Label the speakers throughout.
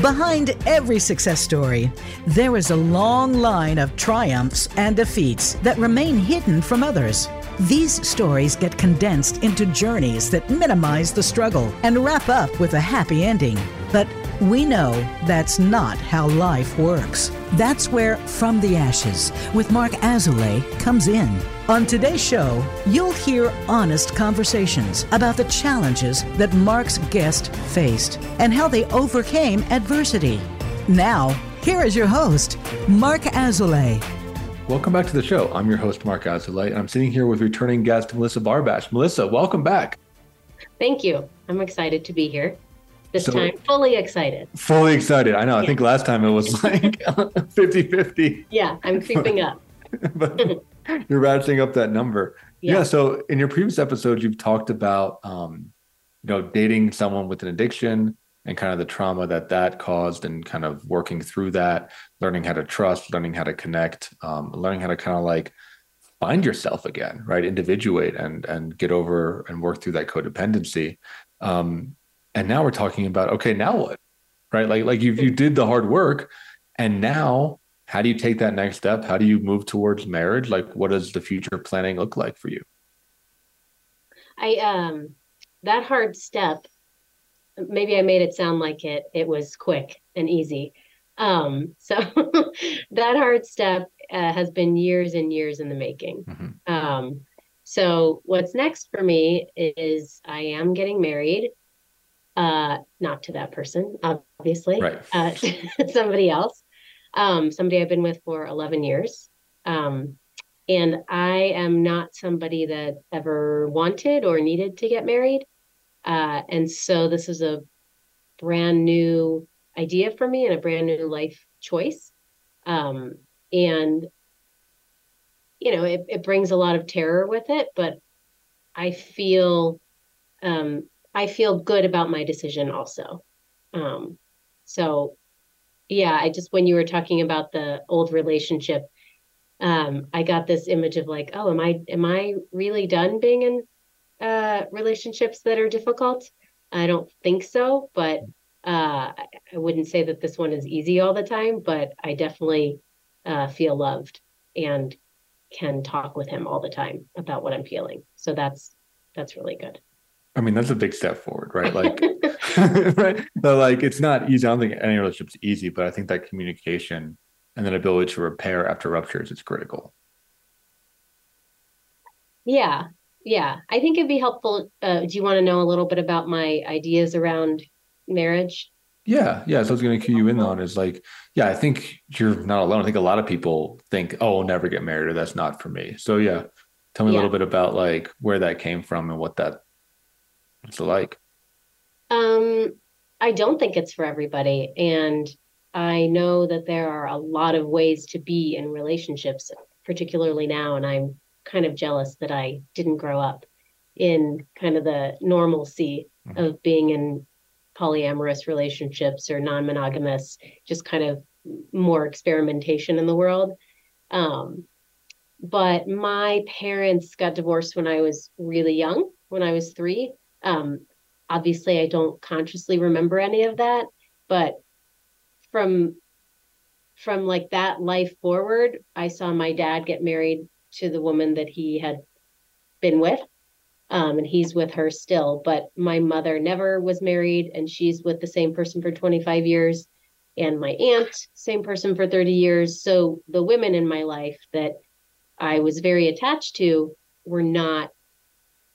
Speaker 1: Behind every success story, there is a long line of triumphs and defeats that remain hidden from others. These stories get condensed into journeys that minimize the struggle and wrap up with a happy ending. But we know that's not how life works. That's where From the Ashes with Marc Azoulay comes in. On today's show, you'll hear honest conversations about the challenges that Marc's guest faced and how they overcame adversity. Now, here is your host, Marc Azoulay.
Speaker 2: Welcome back to the show. I'm your host, Marc Azoulay, and I'm sitting here with returning guest Melissa Barbash. Melissa, welcome back.
Speaker 3: Thank you. I'm excited to be here. This so, time, fully excited.
Speaker 2: Fully excited. I know. Yeah. I think last time it was like 50 50.
Speaker 3: Yeah, I'm creeping up.
Speaker 2: but you're ratcheting up that number. Yeah. yeah. So, in your previous episodes, you've talked about, um, you know, dating someone with an addiction and kind of the trauma that that caused and kind of working through that, learning how to trust, learning how to connect, um, learning how to kind of like find yourself again, right? Individuate and and get over and work through that codependency. Um, and now we're talking about okay now what? Right? Like like you you did the hard work and now how do you take that next step? How do you move towards marriage? Like what does the future planning look like for you?
Speaker 3: I um that hard step maybe i made it sound like it it was quick and easy. Um so that hard step uh, has been years and years in the making. Mm-hmm. um so what's next for me is i am getting married uh, not to that person, obviously, right. uh, somebody else, um, somebody I've been with for 11 years. Um, and I am not somebody that ever wanted or needed to get married. Uh, and so this is a brand new idea for me and a brand new life choice. Um, and, you know, it, it brings a lot of terror with it, but I feel um, I feel good about my decision also. Um, so yeah, I just when you were talking about the old relationship, um, I got this image of like, oh, am I am I really done being in uh, relationships that are difficult? I don't think so, but uh, I wouldn't say that this one is easy all the time, but I definitely uh, feel loved and can talk with him all the time about what I'm feeling. So that's that's really good.
Speaker 2: I mean, that's a big step forward, right? Like, right? So, like, it's not easy. I don't think any relationship's easy, but I think that communication and that ability to repair after ruptures is critical.
Speaker 3: Yeah, yeah. I think it'd be helpful. Uh, do you want to know a little bit about my ideas around marriage?
Speaker 2: Yeah, yeah. So I was going to cue you in on is like, yeah, I think you're not alone. I think a lot of people think, oh, I'll never get married or that's not for me. So yeah, tell me yeah. a little bit about like where that came from and what that What's it like?
Speaker 3: Um, I don't think it's for everybody. And I know that there are a lot of ways to be in relationships, particularly now. And I'm kind of jealous that I didn't grow up in kind of the normalcy mm-hmm. of being in polyamorous relationships or non monogamous, just kind of more experimentation in the world. Um, but my parents got divorced when I was really young, when I was three. Um, obviously, I don't consciously remember any of that, but from from like that life forward, I saw my dad get married to the woman that he had been with. Um, and he's with her still. But my mother never was married, and she's with the same person for 25 years. And my aunt, same person for 30 years. So the women in my life that I was very attached to were not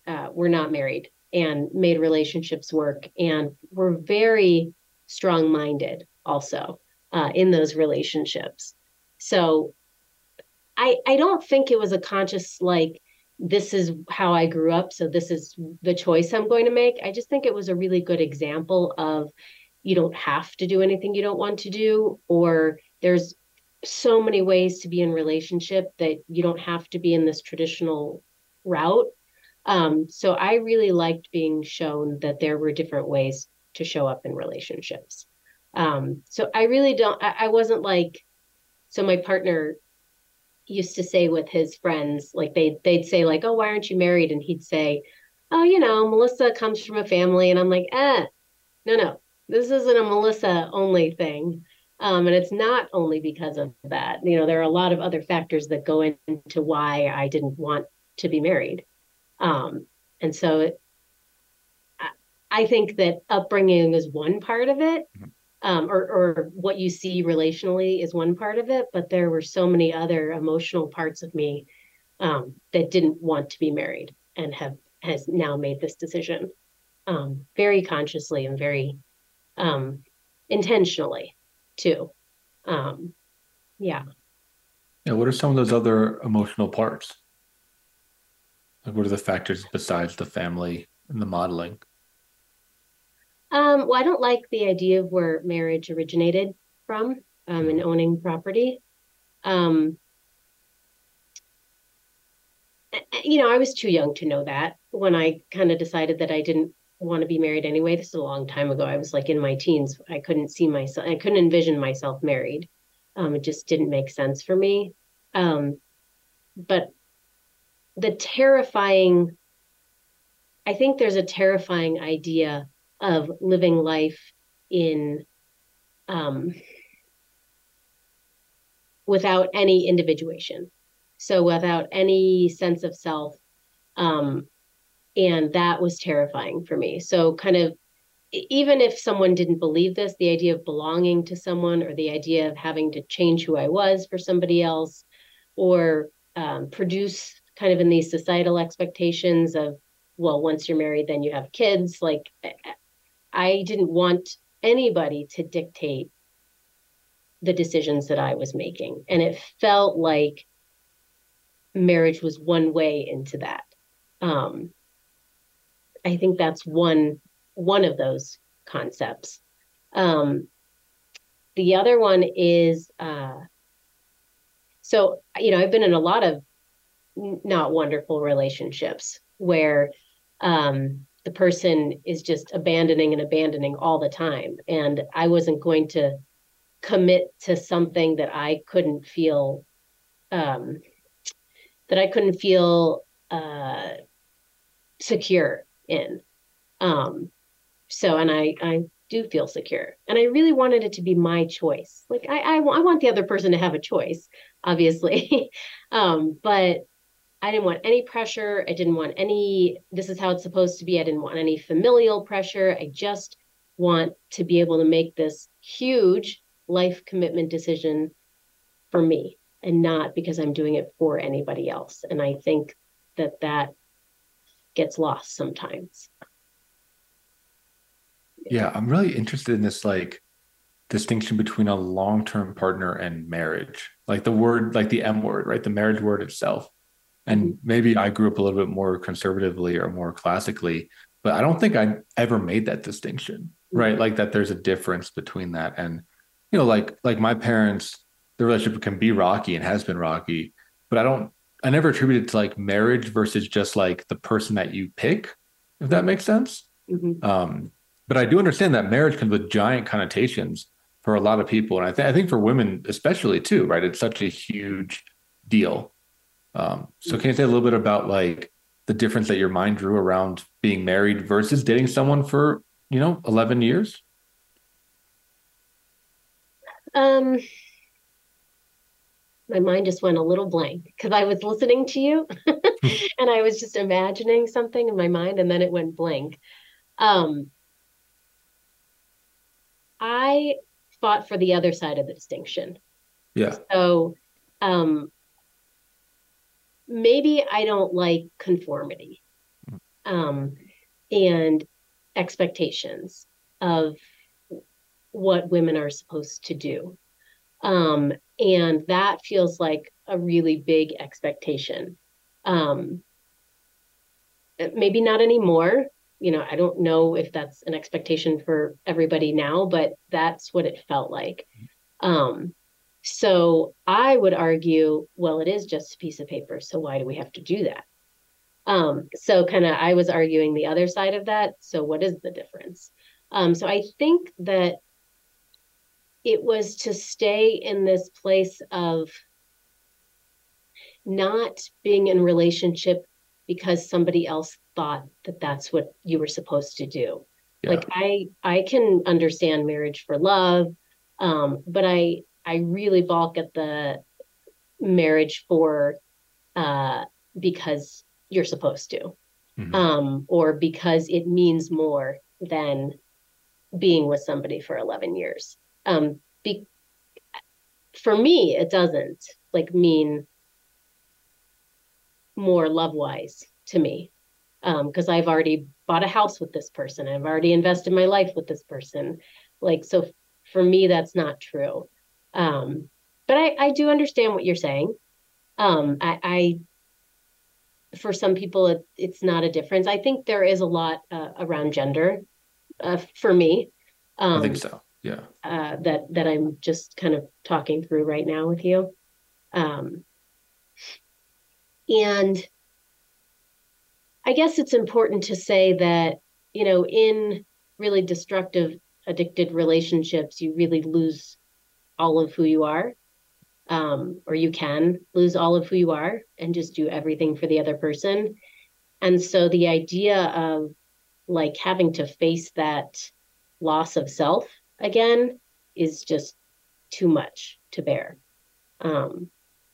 Speaker 3: uh, were not married and made relationships work and were very strong minded also uh, in those relationships. So I I don't think it was a conscious like this is how I grew up, so this is the choice I'm going to make. I just think it was a really good example of you don't have to do anything you don't want to do, or there's so many ways to be in relationship that you don't have to be in this traditional route um, so I really liked being shown that there were different ways to show up in relationships. Um, so I really don't, I, I wasn't like, so my partner used to say with his friends, like they they'd say like, "Oh, why aren't you married?" And he'd say, "Oh, you know, Melissa comes from a family," and I'm like, "Eh, no, no, this isn't a Melissa only thing. Um, and it's not only because of that. You know, there are a lot of other factors that go into why I didn't want to be married. Um, and so it, I, I think that upbringing is one part of it. Mm-hmm. Um, or, or what you see relationally is one part of it, but there were so many other emotional parts of me um, that didn't want to be married and have has now made this decision um, very consciously and very um, intentionally too. Um, yeah.
Speaker 2: Yeah. What are some of those other emotional parts? Like, what are the factors besides the family and the modeling?
Speaker 3: Um, well, I don't like the idea of where marriage originated from um, and owning property. Um, you know, I was too young to know that when I kind of decided that I didn't want to be married anyway. This is a long time ago. I was like in my teens. I couldn't see myself, I couldn't envision myself married. Um, it just didn't make sense for me. Um, but the terrifying, I think there's a terrifying idea of living life in um, without any individuation. So without any sense of self, um, and that was terrifying for me so kind of even if someone didn't believe this the idea of belonging to someone or the idea of having to change who i was for somebody else or um, produce kind of in these societal expectations of well once you're married then you have kids like i didn't want anybody to dictate the decisions that i was making and it felt like marriage was one way into that um, I think that's one one of those concepts. Um, the other one is uh, so you know I've been in a lot of not wonderful relationships where um, the person is just abandoning and abandoning all the time, and I wasn't going to commit to something that I couldn't feel um, that I couldn't feel uh, secure in. Um, so, and I, I do feel secure. And I really wanted it to be my choice. Like I, I, I want the other person to have a choice, obviously. um, but I didn't want any pressure. I didn't want any, this is how it's supposed to be. I didn't want any familial pressure. I just want to be able to make this huge life commitment decision for me and not because I'm doing it for anybody else. And I think that that gets lost sometimes.
Speaker 2: Yeah, I'm really interested in this like distinction between a long-term partner and marriage. Like the word, like the M word, right? The marriage word itself. And mm-hmm. maybe I grew up a little bit more conservatively or more classically, but I don't think I ever made that distinction, right? Mm-hmm. Like that there's a difference between that. And, you know, like like my parents, the relationship can be rocky and has been rocky, but I don't I never attributed to like marriage versus just like the person that you pick, if that makes sense. Mm-hmm. Um, but I do understand that marriage comes with giant connotations for a lot of people, and I, th- I think for women especially too, right? It's such a huge deal. Um, so can you say a little bit about like the difference that your mind drew around being married versus dating someone for you know 11 years?
Speaker 3: Um my mind just went a little blank because I was listening to you and I was just imagining something in my mind and then it went blank. Um, I fought for the other side of the distinction.
Speaker 2: Yeah.
Speaker 3: So um, maybe I don't like conformity um, and expectations of what women are supposed to do. Um, and that feels like a really big expectation. Um, maybe not anymore. You know, I don't know if that's an expectation for everybody now, but that's what it felt like. Um, so I would argue, well, it is just a piece of paper. So why do we have to do that? Um, so kind of I was arguing the other side of that. So what is the difference? Um, so I think that it was to stay in this place of not being in relationship because somebody else thought that that's what you were supposed to do Yeah. Like I I can understand marriage for love, um, but I I really balk at the marriage for uh, because you're supposed to, mm-hmm. um, or because it means more than being with somebody for 11 years. Um, be, for me, it doesn't like mean more love wise to me because um, I've already bought a house with this person. I've already invested my life with this person. Like, so for me, that's not true. Um, but I, I do understand what you're saying. Um, I, I, for some people, it, it's not a difference. I think there is a lot uh, around gender uh, for me.
Speaker 2: um, I think um, so. Yeah.
Speaker 3: Uh, that that I'm just kind of talking through right now with you. Um, and I guess it's important to say that, you know, in really destructive, addicted relationships, you really lose all of who you are. Um, or you can lose all of who you are and just do everything for the other person. And so the idea of like having to face that loss of self again is just too much to bear. Um,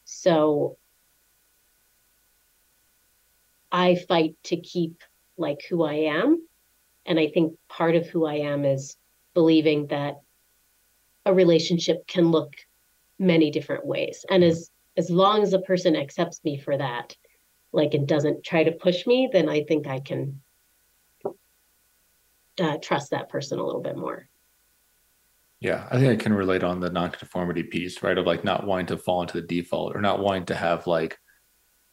Speaker 3: so I fight to keep like who I am. And I think part of who I am is believing that a relationship can look many different ways. And as as long as a person accepts me for that, like and doesn't try to push me, then I think I can uh, trust that person a little bit more.
Speaker 2: Yeah, I think I can relate on the nonconformity piece, right? Of like not wanting to fall into the default or not wanting to have like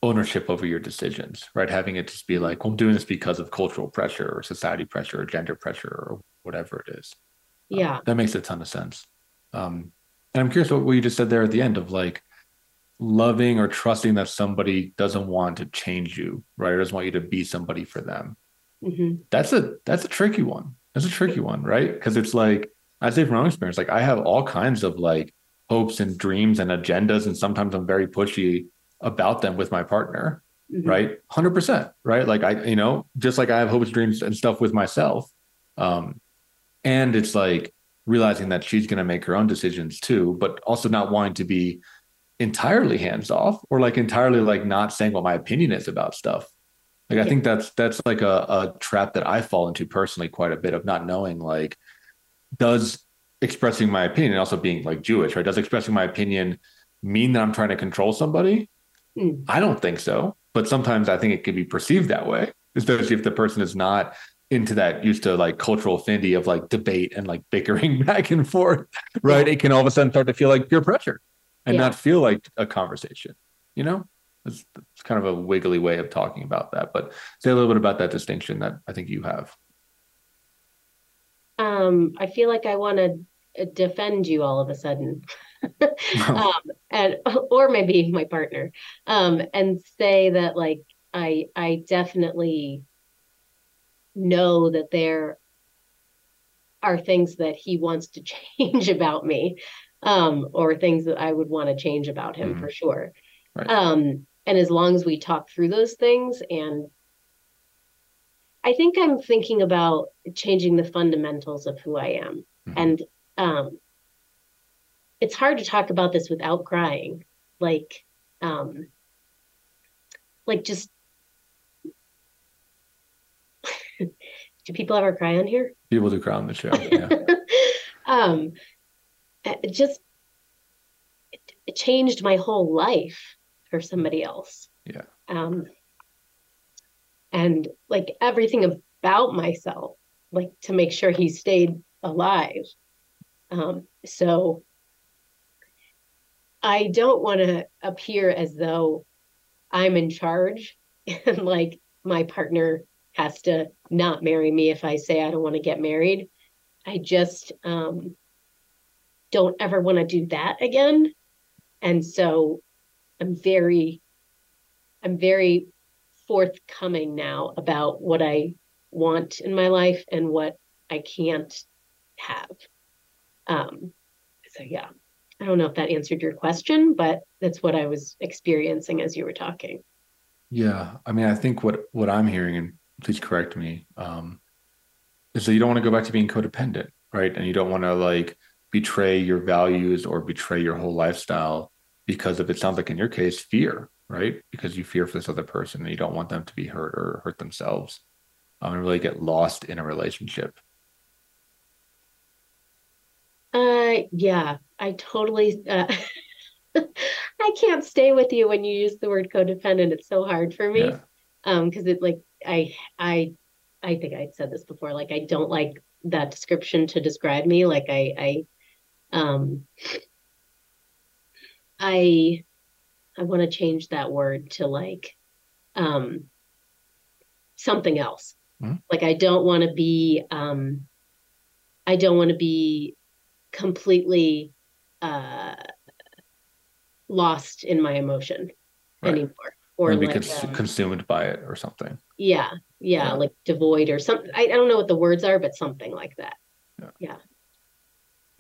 Speaker 2: ownership over your decisions, right? Having it just be like, well, I'm doing this because of cultural pressure or society pressure or gender pressure or whatever it is.
Speaker 3: Um, yeah.
Speaker 2: that makes a ton of sense. Um, and I'm curious what you just said there at the end of like loving or trusting that somebody doesn't want to change you, right? Or doesn't want you to be somebody for them. Mm-hmm. That's a that's a tricky one. That's a tricky one, right? Because it's like I say from my own experience, like I have all kinds of like hopes and dreams and agendas, and sometimes I'm very pushy about them with my partner, mm-hmm. right? 100%, right? Like I, you know, just like I have hopes, dreams, and stuff with myself. Um, and it's like realizing that she's going to make her own decisions too, but also not wanting to be entirely hands off or like entirely like not saying what my opinion is about stuff. Like yeah. I think that's that's like a, a trap that I fall into personally quite a bit of not knowing like does expressing my opinion and also being like Jewish, right? Does expressing my opinion mean that I'm trying to control somebody? Mm. I don't think so. But sometimes I think it could be perceived that way, especially if the person is not into that used to like cultural affinity of like debate and like bickering back and forth, right? Yeah. It can all of a sudden start to feel like peer pressure and yeah. not feel like a conversation, you know? It's, it's kind of a wiggly way of talking about that. But say a little bit about that distinction that I think you have.
Speaker 3: Um, I feel like I want to defend you all of a sudden. um, and or maybe my partner um, and say that like i i definitely know that there are things that he wants to change about me um, or things that i would want to change about him mm-hmm. for sure right. um, and as long as we talk through those things and i think i'm thinking about changing the fundamentals of who i am mm-hmm. and um, it's hard to talk about this without crying like um like just do people ever cry on here?
Speaker 2: People do cry on the show yeah.
Speaker 3: Um it just it, it changed my whole life for somebody else.
Speaker 2: Yeah.
Speaker 3: Um and like everything about myself like to make sure he stayed alive. Um so I don't want to appear as though I'm in charge and like my partner has to not marry me if I say I don't want to get married. I just um, don't ever want to do that again. And so I'm very, I'm very forthcoming now about what I want in my life and what I can't have. Um, so yeah. I don't know if that answered your question, but that's what I was experiencing as you were talking.
Speaker 2: Yeah, I mean, I think what what I'm hearing, and please correct me, um, so you don't want to go back to being codependent, right? And you don't want to like betray your values or betray your whole lifestyle because of it sounds like in your case, fear, right? Because you fear for this other person and you don't want them to be hurt or hurt themselves um, and really get lost in a relationship.
Speaker 3: Uh, yeah, I totally. Uh, I can't stay with you when you use the word codependent. It's so hard for me. Yeah. Um, because it like I I I think I said this before. Like I don't like that description to describe me. Like I I um I I want to change that word to like um something else. Mm-hmm. Like I don't want to be um I don't want to be completely uh lost in my emotion right. anymore
Speaker 2: or like, cons- um, consumed by it or something
Speaker 3: yeah, yeah yeah, like devoid or something I, I don't know what the words are but something like that. Yeah, yeah.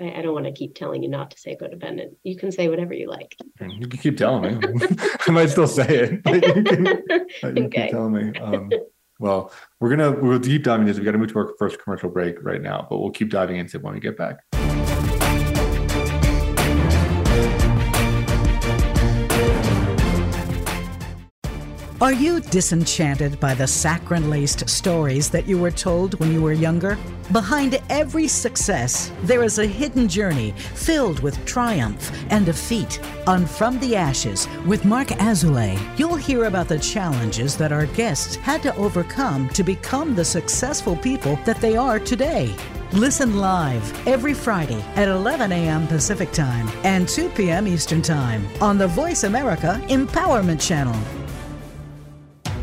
Speaker 3: I, I don't want to keep telling you not to say codependent. You can say whatever you like.
Speaker 2: You can keep telling me. I might still say it. But you can, you okay. keep telling me. Um, well we're gonna we'll deep dive into this. We got to move to our first commercial break right now but we'll keep diving into it when we get back
Speaker 1: Are you disenchanted by the saccharine laced stories that you were told when you were younger? Behind every success, there is a hidden journey filled with triumph and defeat. On From the Ashes with Marc Azoulay, you'll hear about the challenges that our guests had to overcome to become the successful people that they are today. Listen live every Friday at 11 a.m. Pacific Time and 2 p.m. Eastern Time on the Voice America Empowerment Channel.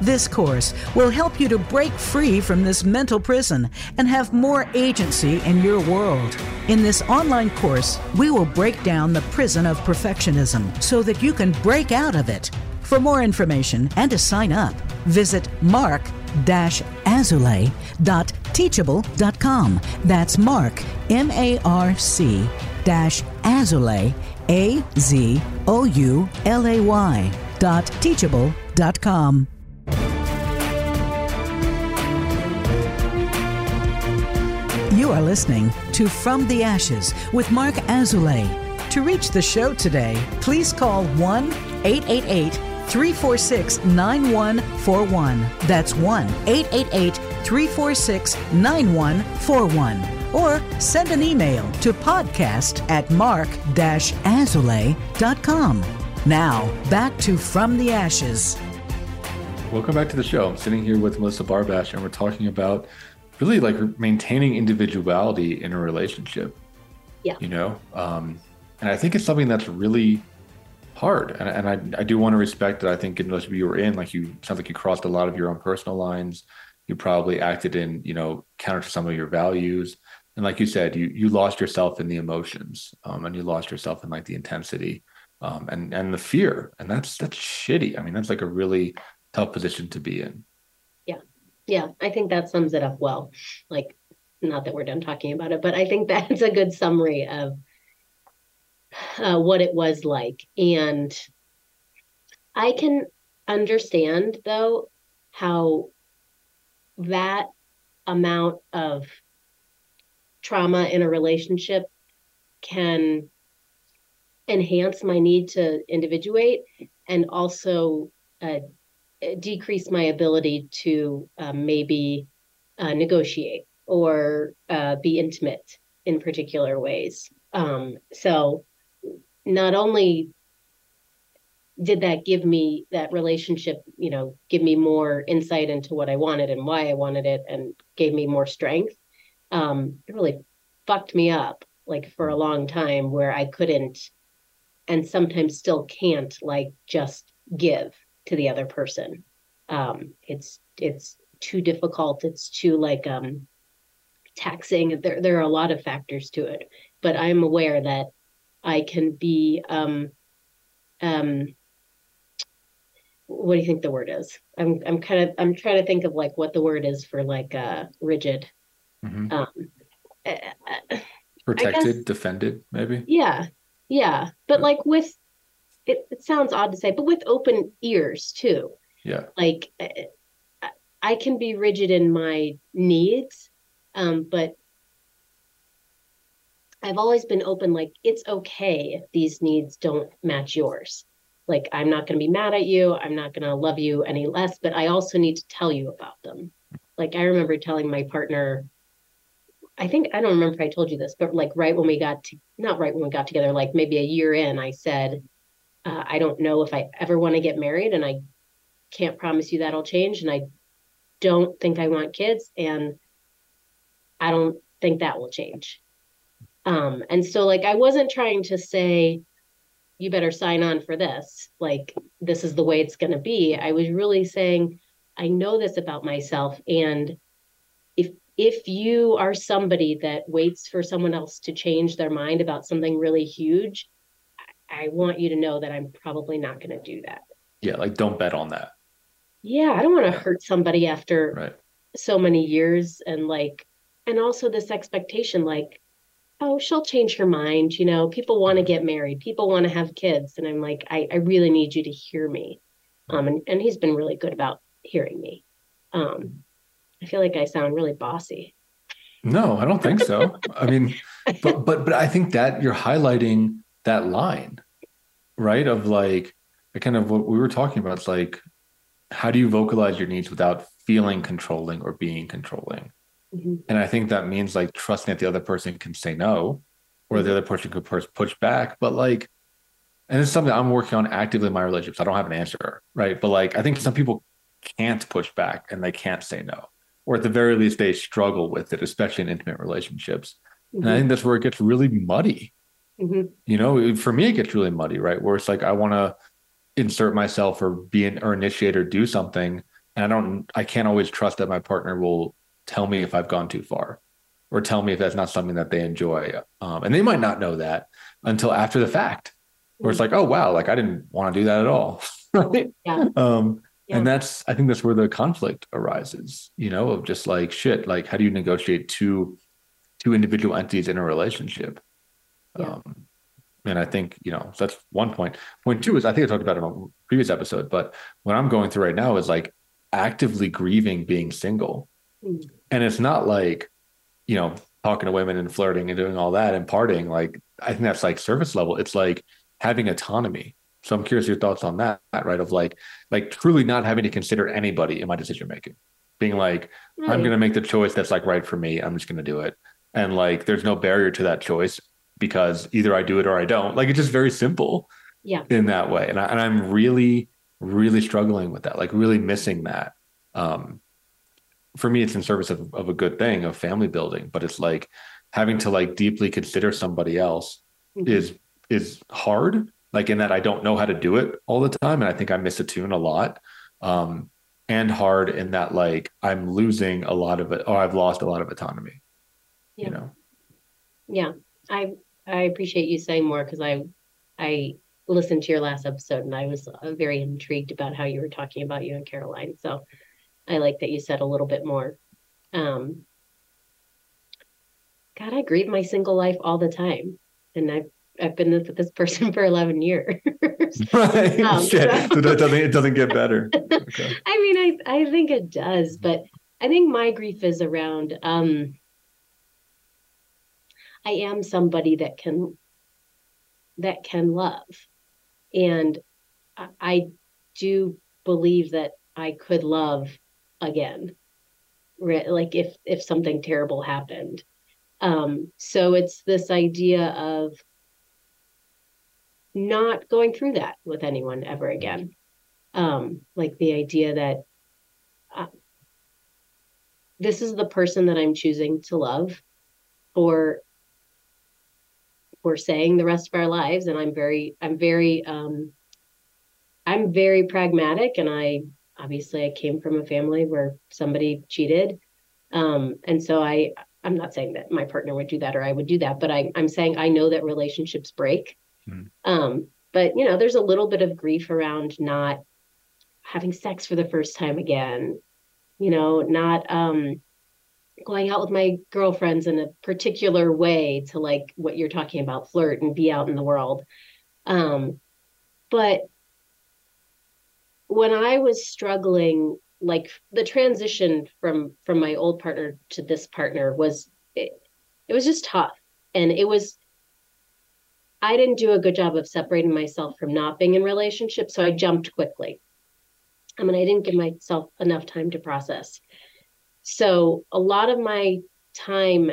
Speaker 1: This course will help you to break free from this mental prison and have more agency in your world. In this online course, we will break down the prison of perfectionism so that you can break out of it. For more information and to sign up, visit marc-azoulay.teachable.com. That's mark, M A R C dash A Z O U L A Y dot teachable.com. You are listening to From the Ashes with Marc Azoulay. To reach the show today, please call 1 888 346 9141. That's 1 888 346 9141. Or send an email to podcast at marc-azoulay.com. Now, back to From the Ashes.
Speaker 2: Welcome back to the show. I'm sitting here with Melissa Barbash, and we're talking about really like maintaining individuality in a relationship.
Speaker 3: Yeah.
Speaker 2: You know, um, and I think it's something that's really hard. And, and I, I do want to respect that. I think in the relationship you were in, like you sounds like you crossed a lot of your own personal lines. You probably acted in, you know, counter to some of your values. And like you said, you you lost yourself in the emotions, um, and you lost yourself in like the intensity, um, and and the fear. And that's that's shitty. I mean, that's like a really tough position to be in.
Speaker 3: Yeah, I think that sums it up well. Like, not that we're done talking about it, but I think that's a good summary of uh, what it was like. And I can understand, though, how that amount of trauma in a relationship can enhance my need to individuate and also uh, decrease my ability to um, maybe uh, negotiate or uh, be intimate in particular ways. Um, so not only did that give me that relationship you know give me more insight into what i wanted and why i wanted it and gave me more strength um it really fucked me up like for a long time where i couldn't and sometimes still can't like just give to the other person um it's it's too difficult it's too like um taxing there there are a lot of factors to it but i'm aware that i can be um um what do you think the word is i'm i'm kind of i'm trying to think of like what the word is for like uh rigid
Speaker 2: Mhm.
Speaker 3: um uh,
Speaker 2: Protected,
Speaker 3: guess-
Speaker 2: defended, maybe.
Speaker 3: yeah yeah but
Speaker 2: Yeah.
Speaker 3: like with it, it sounds odd to say but with open ears too.
Speaker 2: Yeah.
Speaker 3: like I- i can be rigid in my needs um but i've always been open like it's okay if these needs don't match yours. Like i'm not going to be mad at you i'm not going to love you any less but i also need to tell you about them. Like i remember telling my partner i think i don't remember if i told you this but like right when we got to not right when we got together like maybe a year in i said uh, i don't know if i ever want to get married and i can't promise you that'll change and i don't think i want kids and i don't think that will change. Um and so like i wasn't trying to say you better sign on for this like this is the way it's going to be. I was really saying i know this about myself and if if you are somebody that waits for someone else to change their mind about something really huge i want you to know that i'm probably not going to do that.
Speaker 2: Yeah. Like don't bet on that.
Speaker 3: yeah i don't want to hurt somebody after
Speaker 2: Right.
Speaker 3: so many years and like and also this expectation like oh she'll change her mind you know? People want to get married. People want to have kids. And i'm like i, I really need you to hear me. Um and, and he's been really good about hearing me. Um i feel like i sound really bossy.
Speaker 2: No, I don't think so. I mean, but but but I think that you're highlighting that line, right? Of like kind of what we were talking about. It's like, how do you vocalize your needs without feeling controlling or being controlling?
Speaker 3: Mhm.
Speaker 2: And I think that means like trusting that the other person can say no, or the other person could push push back. But like, and it's something I'm working on actively in my relationships. I don't have an answer, right? But like, I think some people can't push back and they can't say no, or at the very least, they struggle with it, especially in intimate relationships. And I think that's where it gets really muddy.
Speaker 3: Mhm.
Speaker 2: You know, for me, it gets really muddy, right? Where it's like I want to insert myself or be an or initiate or do something, and I don't, I can't always trust that my partner will tell me if I've gone too far, or tell me if that's not something that they enjoy. Um, and they might not know that until after the fact, where it's like, oh wow, like I didn't want to do that at all, right?
Speaker 3: Yeah.
Speaker 2: Um,
Speaker 3: Yeah.
Speaker 2: and that's I think that's where the conflict arises, you know, of just like shit, like how do you negotiate two two individual entities in a relationship?
Speaker 3: Yeah.
Speaker 2: Um, and I think, you know, that's one point. Point two is I think I talked about it in a previous episode, but what I'm going through right now is like actively grieving being single.
Speaker 3: Mm.
Speaker 2: And it's not like, you know, talking to women and flirting and doing all that and partying. Like I think that's like surface level. It's like having autonomy. So I'm curious your thoughts on that, right? Of like, like truly not having to consider anybody in my decision making. Being like, I'm going to make the choice that's like right for me. I'm just going to do it. And like, there's no barrier to that choice because either I do it or I don't. Like, it's just very simple
Speaker 3: Yeah.
Speaker 2: in that way. And, I, and I'm really, really struggling with that, like, really missing that. Um, for me, it's in service of, of a good thing of family building, but it's like having to like deeply consider somebody else
Speaker 3: Mhm.
Speaker 2: is is hard like in that i don't know how to do it all the time and i think i miss a tune a lot um and hard in that like i'm losing a lot of it or i've lost a lot of autonomy
Speaker 3: Yeah.
Speaker 2: you know
Speaker 3: Yeah, I I appreciate you saying more because I I listened to your last episode and I was uh, very intrigued about how you were talking about you and Caroline. So I like that you said a little bit more. Um, God, I grieve my single life all the time, and I've I've been with this person for eleven years.
Speaker 2: right
Speaker 3: Um, so-
Speaker 2: so that doesn't it doesn't get better okay
Speaker 3: I mean, I I think it does, but I think my grief is around um I am somebody that can that can love. And I, do believe that I could love again. Like if if something terrible happened. Um so it's this idea of not going through that with anyone ever again. Um, like the idea that uh, this is the person that I'm choosing to love for for saying the rest of our lives and I'm very I'm very um I'm very pragmatic and I obviously I came from a family where somebody cheated. Um and so I I'm not saying that my partner would do that or I would do that, but I I'm saying I know that relationships break. Mm. Um but you know there's a little bit of grief around not having sex for the first time again you know not um going out with my girlfriends in a particular way to like what you're talking about flirt and be out in the world. Um but when i was struggling like the transition from from my old partner to this partner was it, it was just tough. And it was i didn't do a good job of separating myself from not being in relationship so i jumped quickly. I mean, I didn't give myself enough time to process. So a lot of my time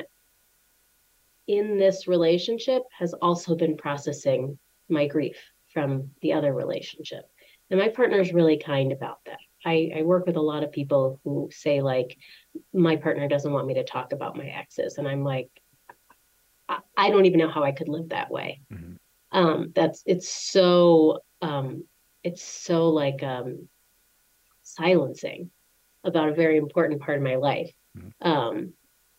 Speaker 3: in this relationship has also been processing my grief from the other relationship. And my partner is really kind about that. I, I, work with a lot of people who say, like, my partner doesn't want me to talk about my exes. And I'm like, I, I don't even know how I could live that way. Mm-hmm. Um, that's it's so um, it's so like um, silencing about a very important part of my life. Mm-hmm. Um,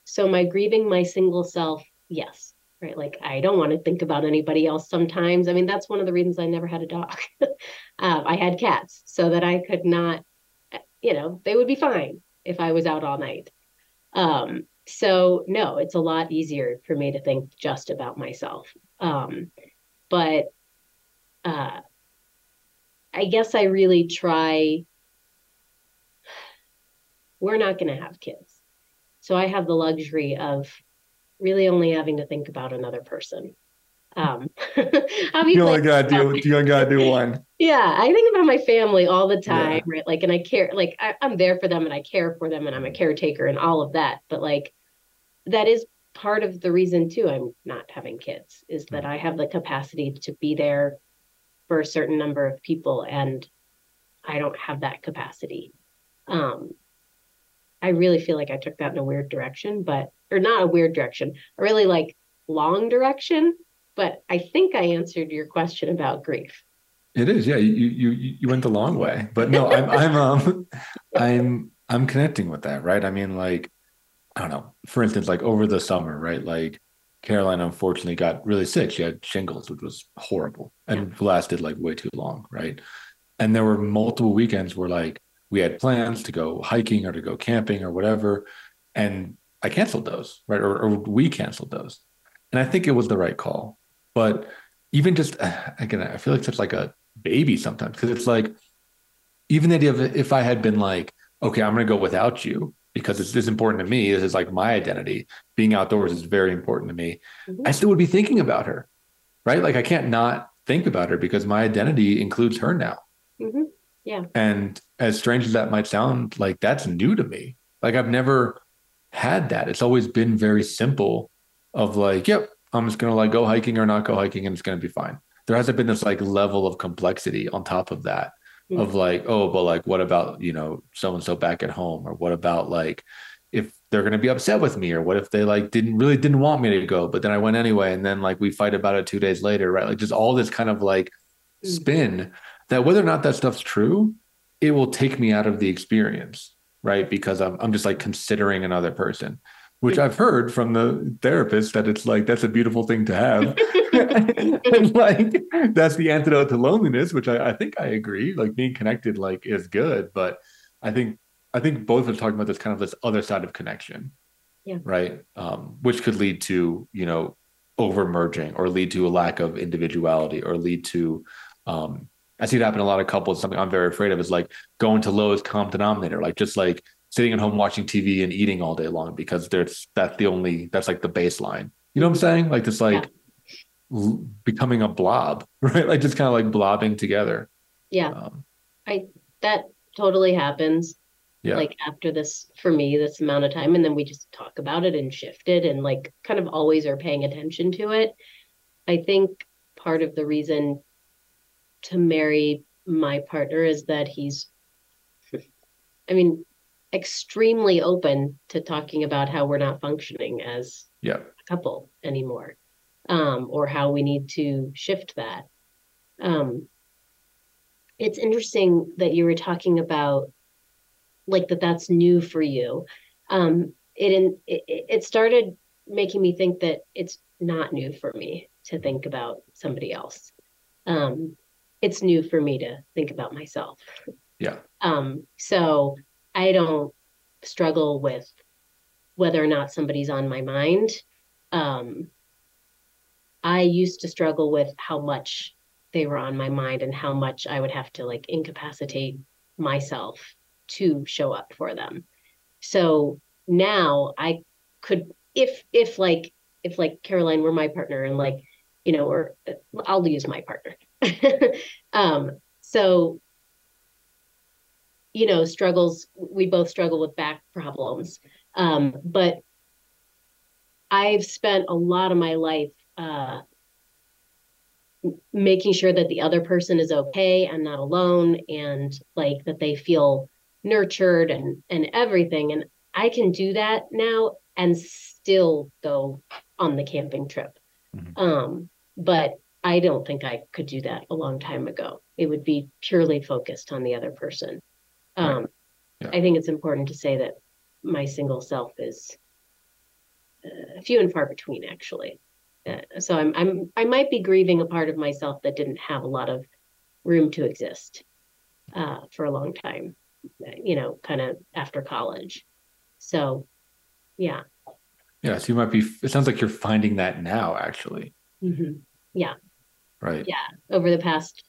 Speaker 3: so my grieving my single self, yes, right? Like I don't want to think about anybody else sometimes. I mean, that's one of the reasons I never had a dog. uh, I had cats so that I could not, you know, they would be fine if I was out all night. Um, so no, it's a lot easier for me to think just about myself. Um, but uh, I guess I really try we're not going to have kids. So I have the luxury of really only having to think about another person. Um,
Speaker 2: you only got to do you only got to do one.
Speaker 3: Yeah, I think about my family all the time, yeah. right? Like, and I care, like I, I'm there for them, and I care for them, and I'm a caretaker, and all of that. But like, that is part of the reason too. I'm not having kids is that I have the capacity to be there for a certain number of people, and I don't have that capacity. Um, I really feel like I took that in a weird direction, but or not a weird direction, a really like long direction. But I think I answered your question about grief.
Speaker 2: It is, yeah. You you you went the long way, but no, I'm I'm um I'm I'm connecting with that, right? I mean, like I don't know. For instance, like over the summer, right? Like Caroline unfortunately got really sick. She had shingles, which was horrible and yeah. lasted like way too long, right? And there were multiple weekends where like we had plans to go hiking or to go camping or whatever. And I canceled those, right? Or, or we canceled those. And I think it was the right call. But even just, again, I feel like such like a baby sometimes because it's like, even the idea of if I had been like, okay, I'm going to go without you because it's this important to me. This is like my identity. Being outdoors is very important to me. Mm-hmm. I still would be thinking about her, right? Like I can't not think about her because my identity includes her now.
Speaker 3: Mm-hmm. Yeah.
Speaker 2: And as strange as that might sound, like that's new to me. Like I've never had that. It's always been very simple of like, yep, I'm just gonna like go hiking or not go hiking and it's gonna be fine. There hasn't been this like level of complexity on top of that mm-hmm. of like, oh, but like what about, you know, so and so back at home? Or what about like if they're gonna be upset with me, or what if they like didn't really didn't want me to go, but then I went anyway, and then like we fight about it two days later, right? Like just all this kind of like mm-hmm. spin that whether or not that stuff's true, it will take me out of the experience, right? Because I'm I'm just like considering another person, which I've heard from the therapist that it's like that's a beautiful thing to have. and like that's the antidote to loneliness, which I, I think I agree. Like being connected like is good, but I think I think both are talking about this kind of this other side of connection.
Speaker 3: Yeah.
Speaker 2: Right. Um, which could lead to, you know, over merging or lead to a lack of individuality or lead to um, I see it happen in a lot of couples. Something I'm very afraid of is like going to lowest common denominator, like just like sitting at home watching TV and eating all day long because there's that's the only that's like the baseline. You know what I'm saying? Like just like yeah. l- becoming a blob, right? Like just kind of like blobbing together.
Speaker 3: Yeah, um, I that totally happens. Yeah. Like after this, for me, this amount of time, and then we just talk about it and shift it, and like kind of always are paying attention to it. I think part of the reason to marry my partner is that he's, I mean, extremely open to talking about how we're not functioning as
Speaker 2: yeah.
Speaker 3: a couple anymore, um, or how we need to shift that. Um, it's interesting that you were talking about like that that's new for you. Um, it, it it started making me think that it's not new for me to think about somebody else. Um, it's new for me to think about myself.
Speaker 2: Yeah.
Speaker 3: Um, so I don't struggle with whether or not somebody's on my mind. Um, I used to struggle with how much they were on my mind and how much I would have to like incapacitate myself to show up for them. So now I could if if like if like Caroline were my partner and like you know or I'll use my partner. um so you know struggles we both struggle with back problems. Um but I've spent a lot of my life uh making sure that the other person is okay and not alone and like that they feel nurtured and and everything. And i can do that now and still go on the camping trip. Mm-hmm. um but i don't think i could do that a long time ago it would be purely focused on the other person um right. yeah. i think it's important to say that my single self is uh, few and far between actually uh, so I'm I'm I might be grieving a part of myself that didn't have a lot of room to exist uh, for a long time, you know, kind of after college. So, yeah.
Speaker 2: Yeah. So you might be. It sounds like you're finding that now, actually.
Speaker 3: Mm-hmm. Yeah.
Speaker 2: Right.
Speaker 3: Yeah. Over the past,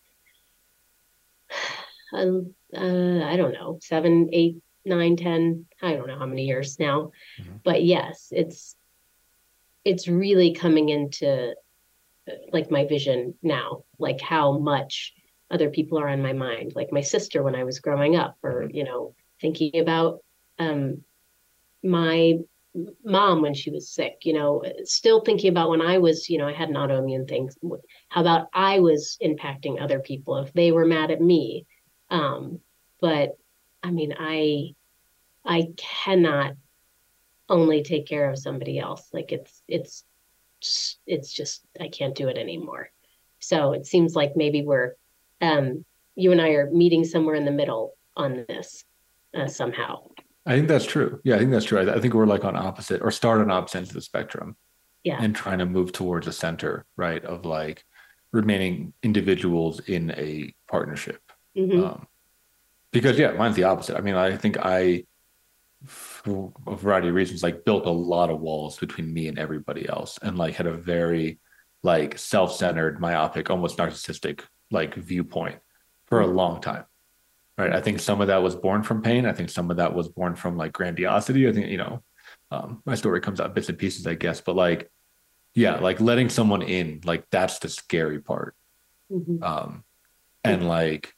Speaker 3: um, uh, I don't know, seven, eight, nine, ten. I don't know how many years now, mm-hmm. but yes, it's it's really coming into like my vision now, like how much other people are on my mind, like my sister when I was growing up, or you know, thinking about um, my mom when she was sick, you know, still thinking about when I was, you know, I had an autoimmune thing. How about I was impacting other people if they were mad at me? Um, but I mean, I I cannot only take care of somebody else. Like it's it's it's just I can't do it anymore. So it seems like maybe we're um you and I are meeting somewhere in the middle on this uh, somehow.
Speaker 2: I think that's true. Yeah, I think that's true. I, I think we're like on opposite or start on opposite ends of the spectrum.
Speaker 3: Yeah.
Speaker 2: And trying to move towards a center, right? Of like remaining individuals in a partnership.
Speaker 3: Mm-hmm. Um,
Speaker 2: because yeah, mine's the opposite. I mean, I think I for a variety of reasons, like built a lot of walls between me and everybody else, and like had a very like self-centered, myopic, almost narcissistic like viewpoint for a long time. Right. I think some of that was born from pain. I think some of that was born from like grandiosity. I think, you know, um, my story comes out bits and pieces, I guess, but like, yeah, like letting someone in, like that's the scary part.
Speaker 3: Mm-hmm.
Speaker 2: Um, and like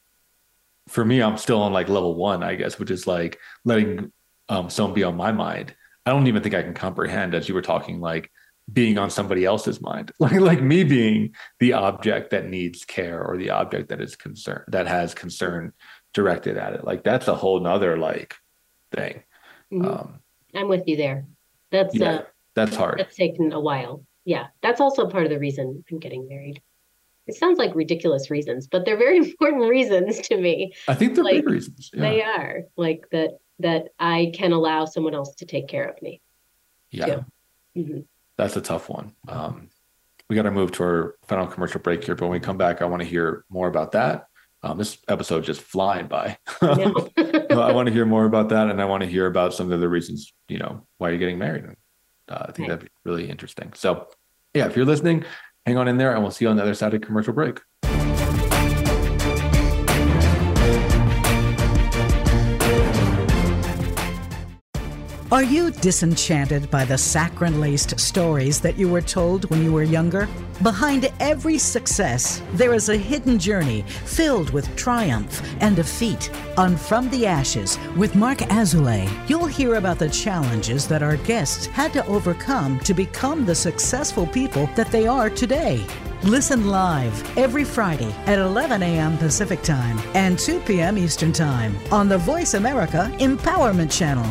Speaker 2: for me, I'm still on like level one, I guess, which is like letting um, someone be on my mind. I don't even think I can comprehend as you were talking, like being on somebody else's mind, like like me being the object that needs care or the object that is concerned that has concern directed at it. Like that's a whole nother like thing.
Speaker 3: Mm-hmm. Um, I'm with you there. That's
Speaker 2: yeah,
Speaker 3: uh,
Speaker 2: that's hard.
Speaker 3: That's taken a while. Yeah, that's also part of the reason I'm getting married. It sounds like ridiculous reasons, but they're very important reasons to me.
Speaker 2: I think they're
Speaker 3: like,
Speaker 2: big reasons.
Speaker 3: Yeah. They are like that that I can allow someone else to take care of me.
Speaker 2: Yeah. Mm-hmm. That's a tough one. Um, we got to move to our final commercial break here, but when we come back, I want to hear more about that. Um, this episode just flying by. I want to hear more about that, and I want to hear about some of the reasons, you know, why you're getting married. Uh, I think that'd be really interesting. So, yeah, if you're listening, hang on in there, and we'll see you on the other side of commercial break.
Speaker 1: Are you disenchanted by the saccharine laced stories that you were told when you were younger? Behind every success, there is a hidden journey filled with triumph and defeat. On From the Ashes with Marc Azoulay, you'll hear about the challenges that our guests had to overcome to become the successful people that they are today. Listen live every Friday at 11 a.m. Pacific Time and 2 p.m. Eastern Time on the Voice America Empowerment Channel.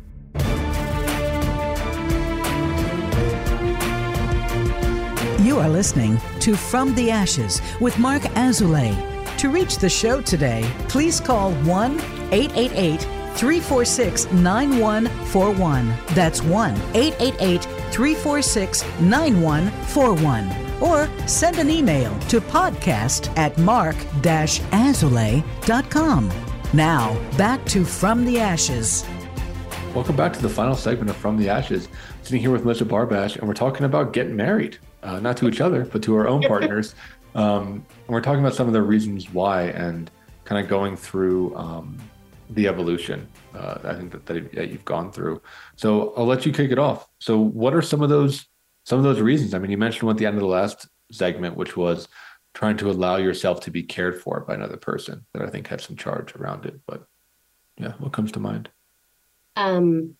Speaker 1: You are listening to From the Ashes with Marc Azoulay. To reach the show today, please call 1 888 346 9141. That's 1 888 346 9141. Or send an email to podcast at marc azoulay.com. Now, back to From the Ashes.
Speaker 2: Welcome back to the final segment of From the Ashes. Sitting here with Melissa Barbash, and we're talking about getting married uh, not to each other, but to our own partners. Um, and we're talking about some of the reasons why and kind of going through um, the evolution. Uh, I think that, that, you've gone through. So I'll let you kick it off. So what are some of those some of those reasons? I mean, you mentioned one at the end of the last segment, which was trying to allow yourself to be cared for by another person that I think had some charge around it. But yeah, what comes to mind?
Speaker 3: Um.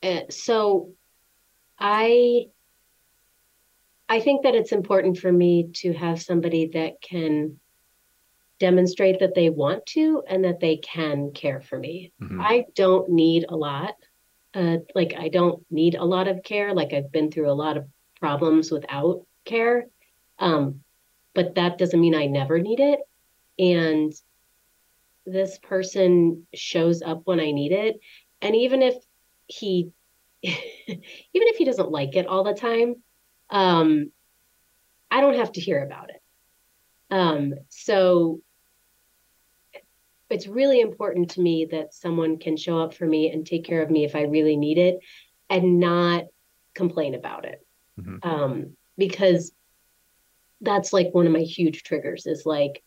Speaker 3: Uh, so I I think that it's important for me to have somebody that can demonstrate that they want to and that they can care for me. Mm-hmm. I don't need a lot. Uh, like I don't need a lot of care. Like I've been through a lot of problems without care. Um, but that doesn't mean I never need it. And this person shows up when I need it. And even if he even if he doesn't like it all the time, um, I don't have to hear about it. Um, so it's really important to me that someone can show up for me and take care of me if I really need it and not complain about it. Mm-hmm. Um, because that's like one of my huge triggers is like,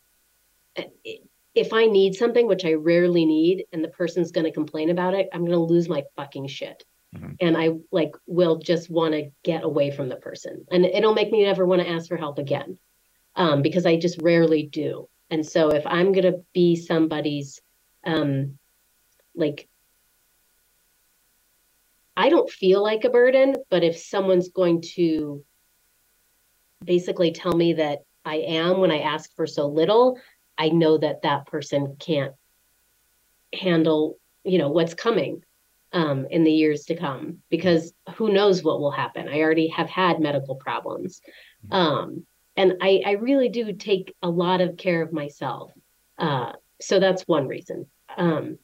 Speaker 3: if I need something, which I rarely need, and the person's going to complain about it, I'm going to lose my fucking shit mm-hmm. and I like will just want to get away from the person, and it'll make me never want to ask for help again, um, because I just rarely do. And so if I'm gonna be somebody's, um, like, I don't feel like a burden, but if someone's going to basically tell me that I am when I ask for so little, I know that that person can't handle, you know, what's coming um, in the years to come because who knows what will happen. I already have had medical problems. Mm-hmm. Um, and I, I really do take a lot of care of myself. Uh, so that's one reason. Um,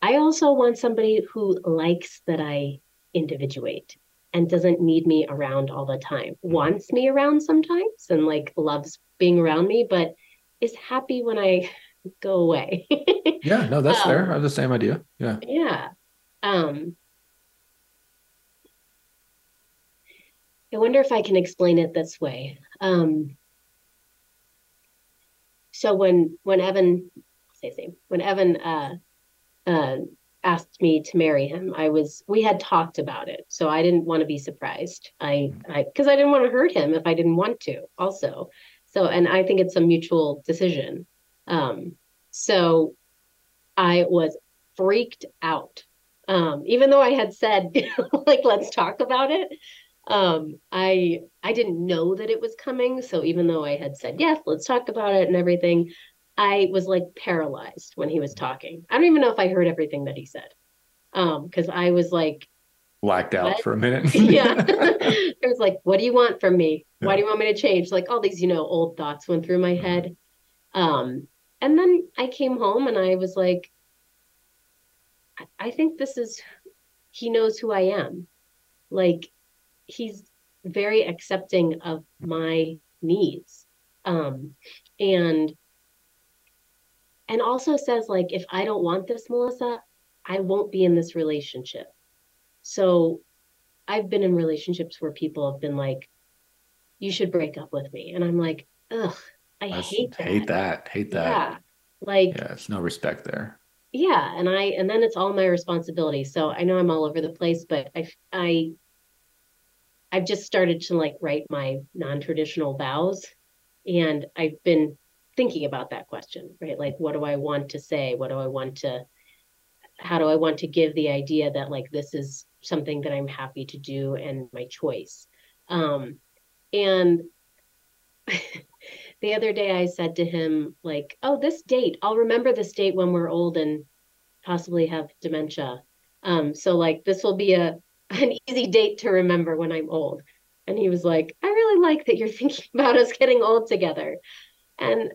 Speaker 3: I also want somebody who likes that I individuate and doesn't need me around all the time, mm-hmm. wants me around sometimes and like loves being around me, but is happy when I go away.
Speaker 2: yeah, no, that's um, fair. I have the same idea. Yeah.
Speaker 3: Yeah. Um, I wonder if I can explain it this way. Um, so when when Evan say same when Evan uh, uh, asked me to marry him, I was we had talked about it, so I didn't want to be surprised. I because I, I didn't want to hurt him if I didn't want to. Also, so and I think it's a mutual decision. Um, so I was freaked out Um, even though I had said like let's talk about it, um, I I didn't know that it was coming. So even though I had said yes, let's talk about it and everything, I was like paralyzed when he was talking. I don't even know if I heard everything that he said. Um, because I was like
Speaker 2: blacked out what? for a minute.
Speaker 3: yeah. it was like, what do you want from me? Why do you want me to change? Like all these, you know, old thoughts went through my head. Um, and then I came home and I was like, I think this is he knows who I am. Like he's very accepting of my needs. Um, and and also says like if i don't want this melissa i won't be in this relationship. So i've been in relationships where people have been like you should break up with me. And i'm like ugh i, I hate that.
Speaker 2: hate that hate that.
Speaker 3: Yeah like
Speaker 2: yeah it's no respect there
Speaker 3: yeah and i and then it's all my responsibility so i know i'm all over the place but i i i've just started to like write my non-traditional vows and i've been thinking about that question, right? Like, what do I want to say? What do I want to, how do I want to give the idea that like this is something that I'm happy to do and my choice? Um, and the other day I said to him, like, oh, this date, I'll remember this date when we're old and possibly have dementia. Um, so like this will be a an easy date to remember when I'm old. And he was like, I really like that you're thinking about us getting old together. And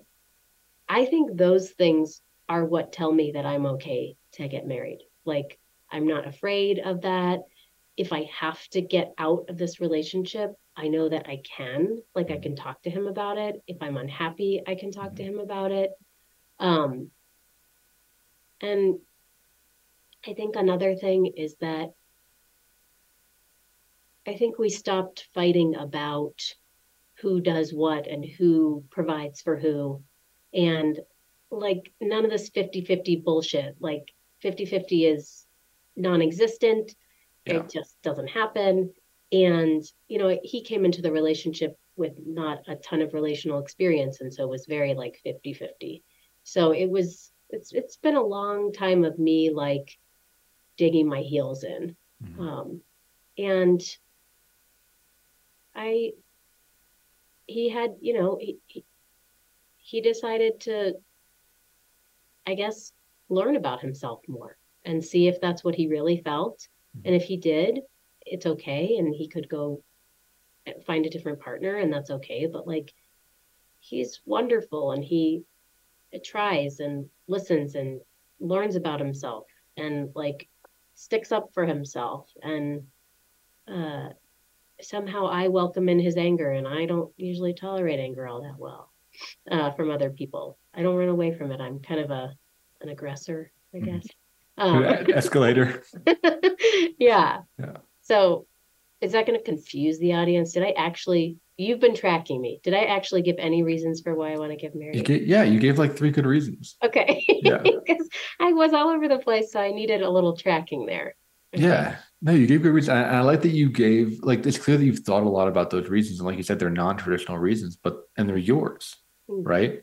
Speaker 3: I think those things are what tell me that I'm okay to get married. Like, I'm not afraid of that. If I have to get out of this relationship, I know that I can. Like, I can talk to him about it. If I'm unhappy, I can talk to him about it. Um, and I think another thing is that I think we stopped fighting about who does what and who provides for who and like none of this 50-50 bullshit like 50-50 is non-existent yeah. it just doesn't happen and you know he came into the relationship with not a ton of relational experience and so was very like 50-50 so it was it's it's been a long time of me like digging my heels in mm-hmm. um and i he had you know he, he, he decided to, I guess, learn about himself more and see if that's what he really felt. Mm-hmm. And if he did, it's okay. And he could go find a different partner, and that's okay. But like, he's wonderful and he tries and listens and learns about himself and like sticks up for himself and uh somehow I welcome in his anger and I don't usually tolerate anger all that well uh, from other people. I don't run away from it. I'm kind of a an aggressor, I mm-hmm. guess.
Speaker 2: Um, Escalator.
Speaker 3: yeah. Yeah. So, is that going to confuse the audience? Did I actually? You've been tracking me. Did I actually give any reasons for why I want to get married?
Speaker 2: You gave, yeah, you gave like three good reasons.
Speaker 3: Okay. Yeah. Because I was all over the place, so I needed a little tracking there.
Speaker 2: Okay. Yeah. No, you gave good reasons. And I like that you gave like it's clear that you've thought a lot about those reasons. And like you said, they're non-traditional reasons, but and they're yours. Mm-hmm. right?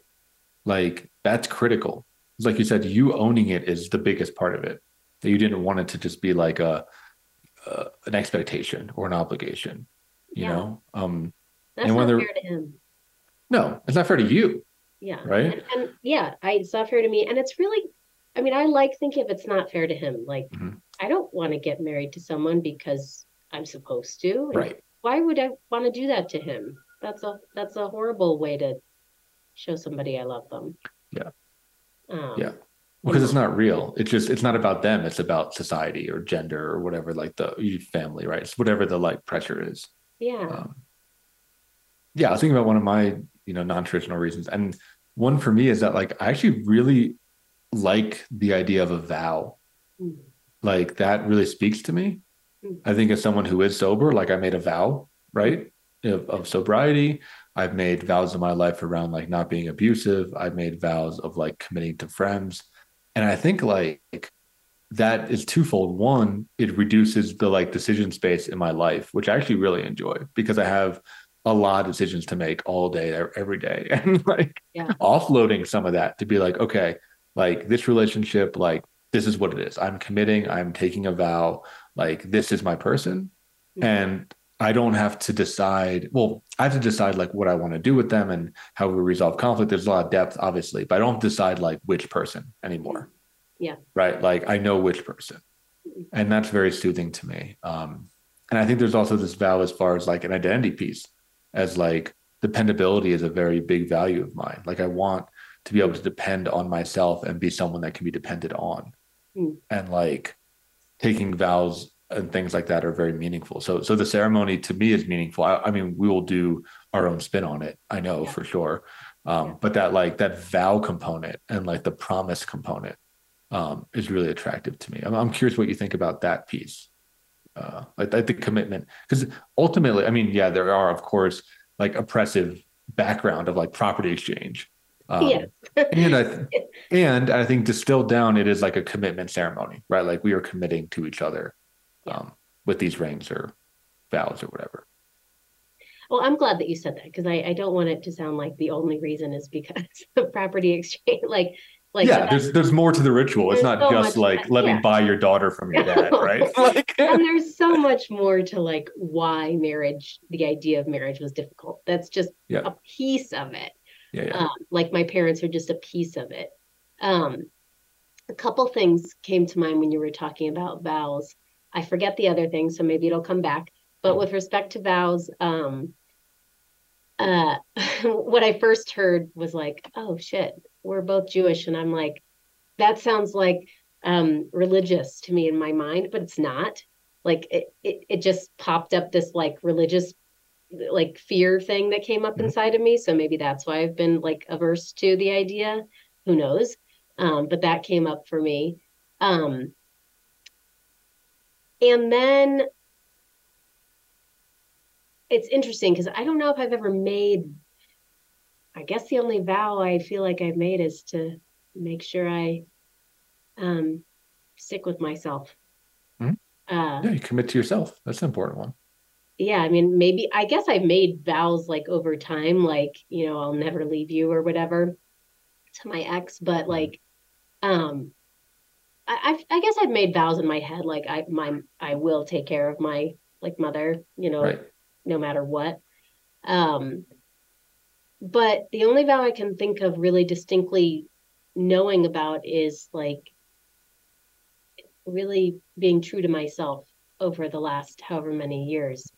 Speaker 2: Like that's critical. It's like you said, you owning it is the biggest part of it. That you didn't want it to just be like a, a an expectation or an obligation, you yeah. know. Um,
Speaker 3: that's and not fair to him.
Speaker 2: No, it's not fair to you.
Speaker 3: Yeah.
Speaker 2: Right.
Speaker 3: And, and yeah, I, it's not fair to me, and it's really. I mean, I like thinking if it's not fair to him. Like, mm-hmm. I don't want to get married to someone because I'm supposed to.
Speaker 2: Right.
Speaker 3: Why would I want to do that to him? That's a that's a horrible way to show somebody I love them.
Speaker 2: Yeah. Um, yeah. Because it's not real. It's just it's not about them. It's about society or gender or whatever, like the family, right? It's whatever the like pressure is.
Speaker 3: Yeah. Um,
Speaker 2: yeah, I was thinking about one of my, you know, non-traditional reasons. And one for me is that like I actually really like the idea of a vow. Mm. Like that really speaks to me. Mm. I think as someone who is sober, like I made a vow, right? Of, of sobriety. I've made vows in my life around like not being abusive. I've made vows of like committing to friends. And I think like that is twofold. One, it reduces the like decision space in my life, which I actually really enjoy because I have a lot of decisions to make all day, every day. And like yeah. offloading some of that to be like, okay, like this relationship, like this is what it is. I'm committing, I'm taking a vow, like this is my person. Mm-hmm. And I don't have to decide. Well, I have to decide like what I want to do with them and how we resolve conflict. There's a lot of depth, obviously, but I don't decide like which person anymore.
Speaker 3: Yeah.
Speaker 2: Right. Like I know which person, mm-hmm. and that's very soothing to me. Um, and I think there's also this vow as far as like an identity piece, as like dependability is a very big value of mine. Like I want to be able to depend on myself and be someone that can be depended on, mm. and like taking vows and things like that are very meaningful. So so the ceremony to me is meaningful. I, I mean, we will do our own spin on it. I know yeah. for sure. Um, yeah. But that like that vow component and like the promise component um, is really attractive to me. I'm, I'm, curious what you think about that piece, uh, like, like the commitment, because ultimately, I mean, yeah, there are of course like oppressive background of like property exchange. Um, yeah. and I th- and I think distilled down, it is like a commitment ceremony, right? Like we are committing to each other um, with these rings or vows or whatever.
Speaker 3: Well, I'm glad that you said that because I, I don't want it to sound like the only reason is because of property exchange. Like, like
Speaker 2: yeah, there's there's more to the ritual. It's not so just like let yeah. me buy your daughter from your dad, right?
Speaker 3: like, and there's so much more to like why marriage, the idea of marriage was difficult. That's just yeah. a piece of it.
Speaker 2: Yeah, yeah. Um,
Speaker 3: like my parents are just a piece of it. Um, a couple things came to mind when you were talking about vows. I forget the other thing, so maybe it'll come back. But with respect to vows, um, uh, what I first heard was like, "Oh shit, we're both Jewish," and I'm like, "That sounds like um, religious to me in my mind, but it's not." Like it, it, it just popped up this like religious like fear thing that came up mm-hmm. inside of me. So maybe that's why I've been like averse to the idea. Who knows? Um, but that came up for me. Um, and then it's interesting because I don't know if I've ever made, I guess the only vow I feel like I've made is to make sure I um, stick with myself.
Speaker 2: Mm-hmm. Uh, yeah, you commit to yourself. That's an important one.
Speaker 3: Yeah, I mean, maybe I guess I've made vows like over time, like you know, I'll never leave you or whatever to my ex, but mm-hmm. like, um, I, I guess I've made vows in my head, like I my I will take care of my like mother, you know, right. no matter what. Um, but the only vow I can think of really distinctly knowing about is like really being true to myself over the last however many years.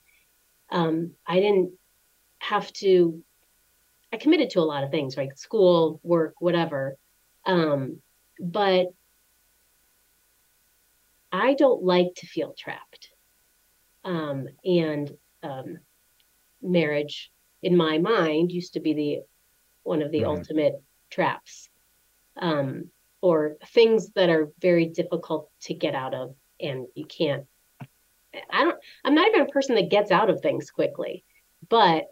Speaker 3: Um, I didn't have to. I committed to a lot of things, right? School, work, whatever. Um, but I don't like to feel trapped. Um, and um, marriage, in my mind, used to be the one of the mm-hmm. ultimate traps, um, or things that are very difficult to get out of, and you can't. I don't. I'm not even a person that gets out of things quickly, but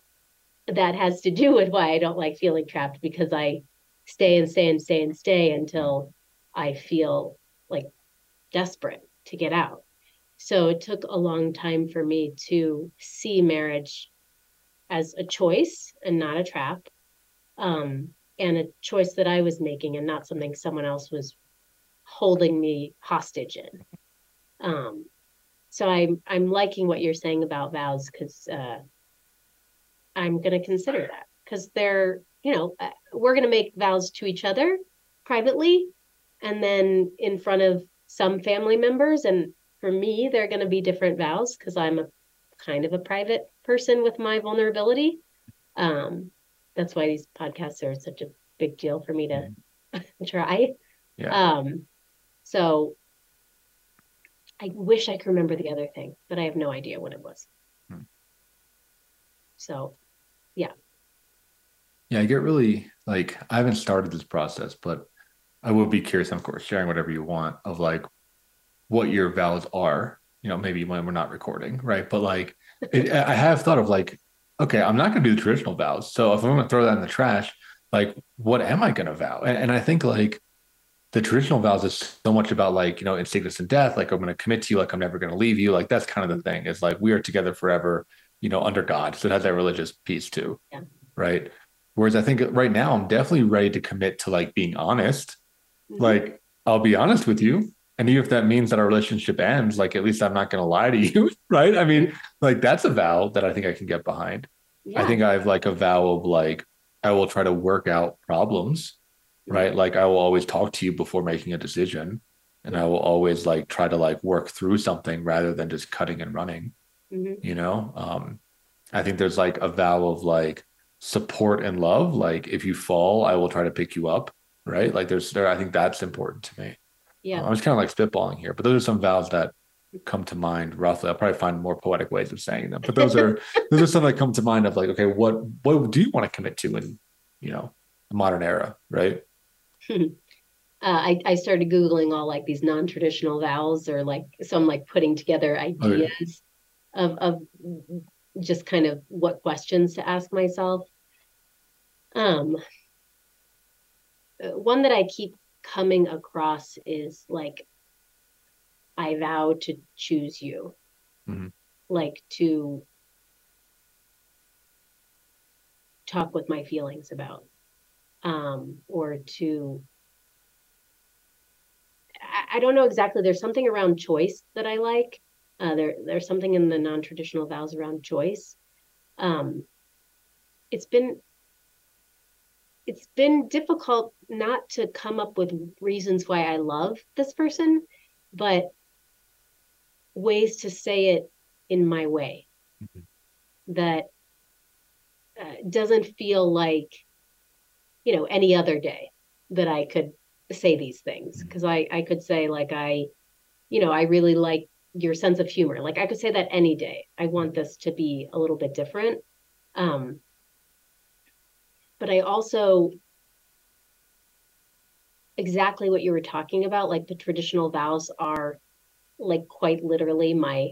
Speaker 3: that has to do with why I don't like feeling trapped because I stay and stay and stay and stay until I feel like desperate to get out. So it took a long time for me to see marriage as a choice and not a trap, um, and a choice that I was making and not something someone else was holding me hostage in. Um, so I'm I'm liking what you're saying about vows because uh, I'm going to consider that because they're you know uh, we're going to make vows to each other privately and then in front of some family members. And for me, they're going to be different vows because I'm a kind of a private person with my vulnerability. Um, that's why these podcasts are such a big deal for me to mm-hmm. try. Yeah. Um, so I wish I could remember the other thing, but I have no idea what it was. Hmm. So, yeah.
Speaker 2: Yeah, I get really like I haven't started this process, but I would be curious, of course, sharing whatever you want of like what your vows are. You know, maybe when we're not recording, right? But like, it, I have thought of like, okay, I'm not going to do the traditional vows. So if I'm going to throw that in the trash, like, what am I going to vow? And, and I think like the traditional vows is so much about like, you know, in sickness and death, like I'm going to commit to you, like I'm never going to leave you. Like that's kind of the thing is like we are together forever, you know, under God. So it has that religious piece too. Yeah. Right. Whereas I think right now I'm definitely ready to commit to like being honest Mm-hmm. Like I'll be honest with you. And even if that means that our relationship ends, like at least I'm not going to lie to you, right? I mean, like that's a vow that I think I can get behind. Yeah. I think I have like a vow of like, I will try to work out problems, right? Like I will always talk to you before making a decision. And I will always like try to like work through something rather than just cutting and running. Mm-hmm. You know? Um, I think there's like a vow of like support and love. Like if you fall, I will try to pick you up. Right. Like there's there, I think that's important to me.
Speaker 3: Yeah.
Speaker 2: I'm just kind of like spitballing here, but those are some vows that come to mind roughly. I'll probably find more poetic ways of saying them. But those are those are some that come to mind of like, okay, what what do you want to commit to in, you know, the modern era, right?
Speaker 3: Uh, I, I started googling all like these non-traditional vows or like some like putting together ideas oh, yeah. of of just kind of what questions to ask myself. Um, one that I keep coming across is like, I vow to choose you, mm-hmm. like to talk with my feelings about, um, or to I, I don't know exactly. There's something around choice that I like. Uh, there, there's something in the non-traditional vows around choice. Um, it's been it's been difficult not to come up with reasons why I love this person, but ways to say it in my way mm-hmm. that uh, doesn't feel like you know any other day that I could say these things because mm-hmm. I I could say like I you know I really like your sense of humor. Like I could say that any day. I want this to be a little bit different. Um, but I also exactly what you were talking about, like the traditional vows are like quite literally my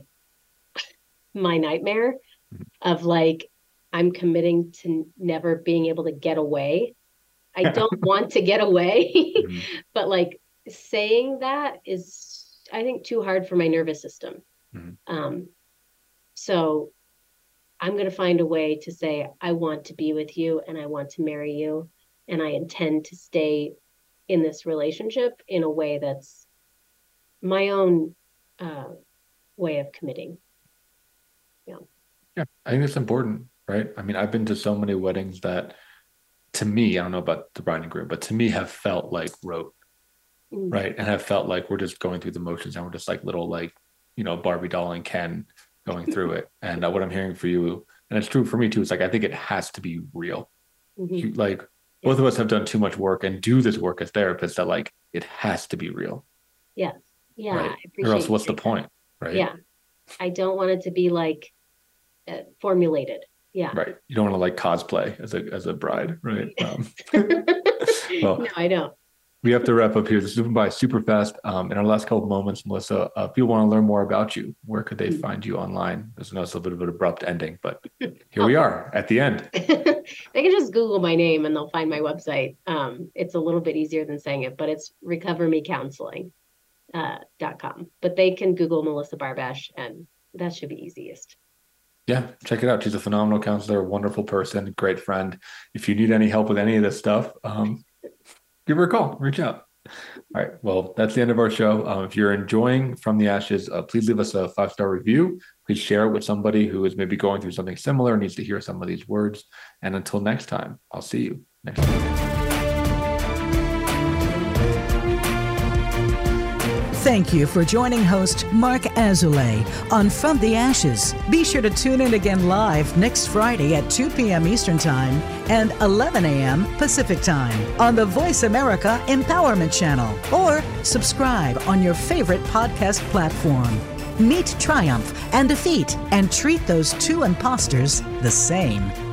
Speaker 3: my nightmare mm-hmm. of like I'm committing to never being able to get away. I don't want to get away, mm-hmm. but like saying that is I think, too hard for my nervous system. Mm-hmm. Um, so I'm going to find a way to say, I want to be with you and I want to marry you and I intend to stay in this relationship in a way that's my own uh, way of committing.
Speaker 2: Yeah. Yeah. I think it's important, right? I mean, I've been to so many weddings that to me, I don't know about the bride and groom, but to me have felt like rote mm. right? And have felt like we're just going through the motions and we're just like little like you know Barbie doll and Ken going through it. And uh, what I'm hearing for you, and it's true for me too, it's like I think it has to be real. Mm-hmm. You, like yeah. both of us have done too much work and do this work as therapists that like it has to be real.
Speaker 3: Yes. Yeah.
Speaker 2: Right? Or else what's the point? Right.
Speaker 3: Yeah. I don't want it to be like uh, formulated. Yeah.
Speaker 2: Right. You don't want to like cosplay as a as a bride, right? Um,
Speaker 3: well, no, I don't
Speaker 2: we have to wrap up here. This is by super fast. Um, in our last couple of moments, Melissa, uh, if people want to learn more about you, where could they find you online? There's no a little bit of an abrupt ending, but here we are at the end.
Speaker 3: they can just Google my name and they'll find my website. Um, it's a little bit easier than saying it, but it's recovermecounseling.com. Uh, .com. but they can Google Melissa Barbash and that should be easiest.
Speaker 2: Yeah, check it out. She's a phenomenal counselor, wonderful person, great friend. If you need any help with any of this stuff, um, give her a call, reach out. All right. Well, that's the end of our show. Um, if you're enjoying From the Ashes, uh, please leave us a five star review. Please share it with somebody who is maybe going through something similar, needs to hear some of these words. And until next time, I'll see you next week.
Speaker 1: Thank you for joining host Marc Azoulay on From the Ashes. Be sure to tune in again live next Friday at 2 p.m. Eastern Time and 11 a.m. Pacific Time on the Voice America Empowerment Channel or subscribe on your favorite podcast platform. Meet triumph and defeat and treat those two imposters the same.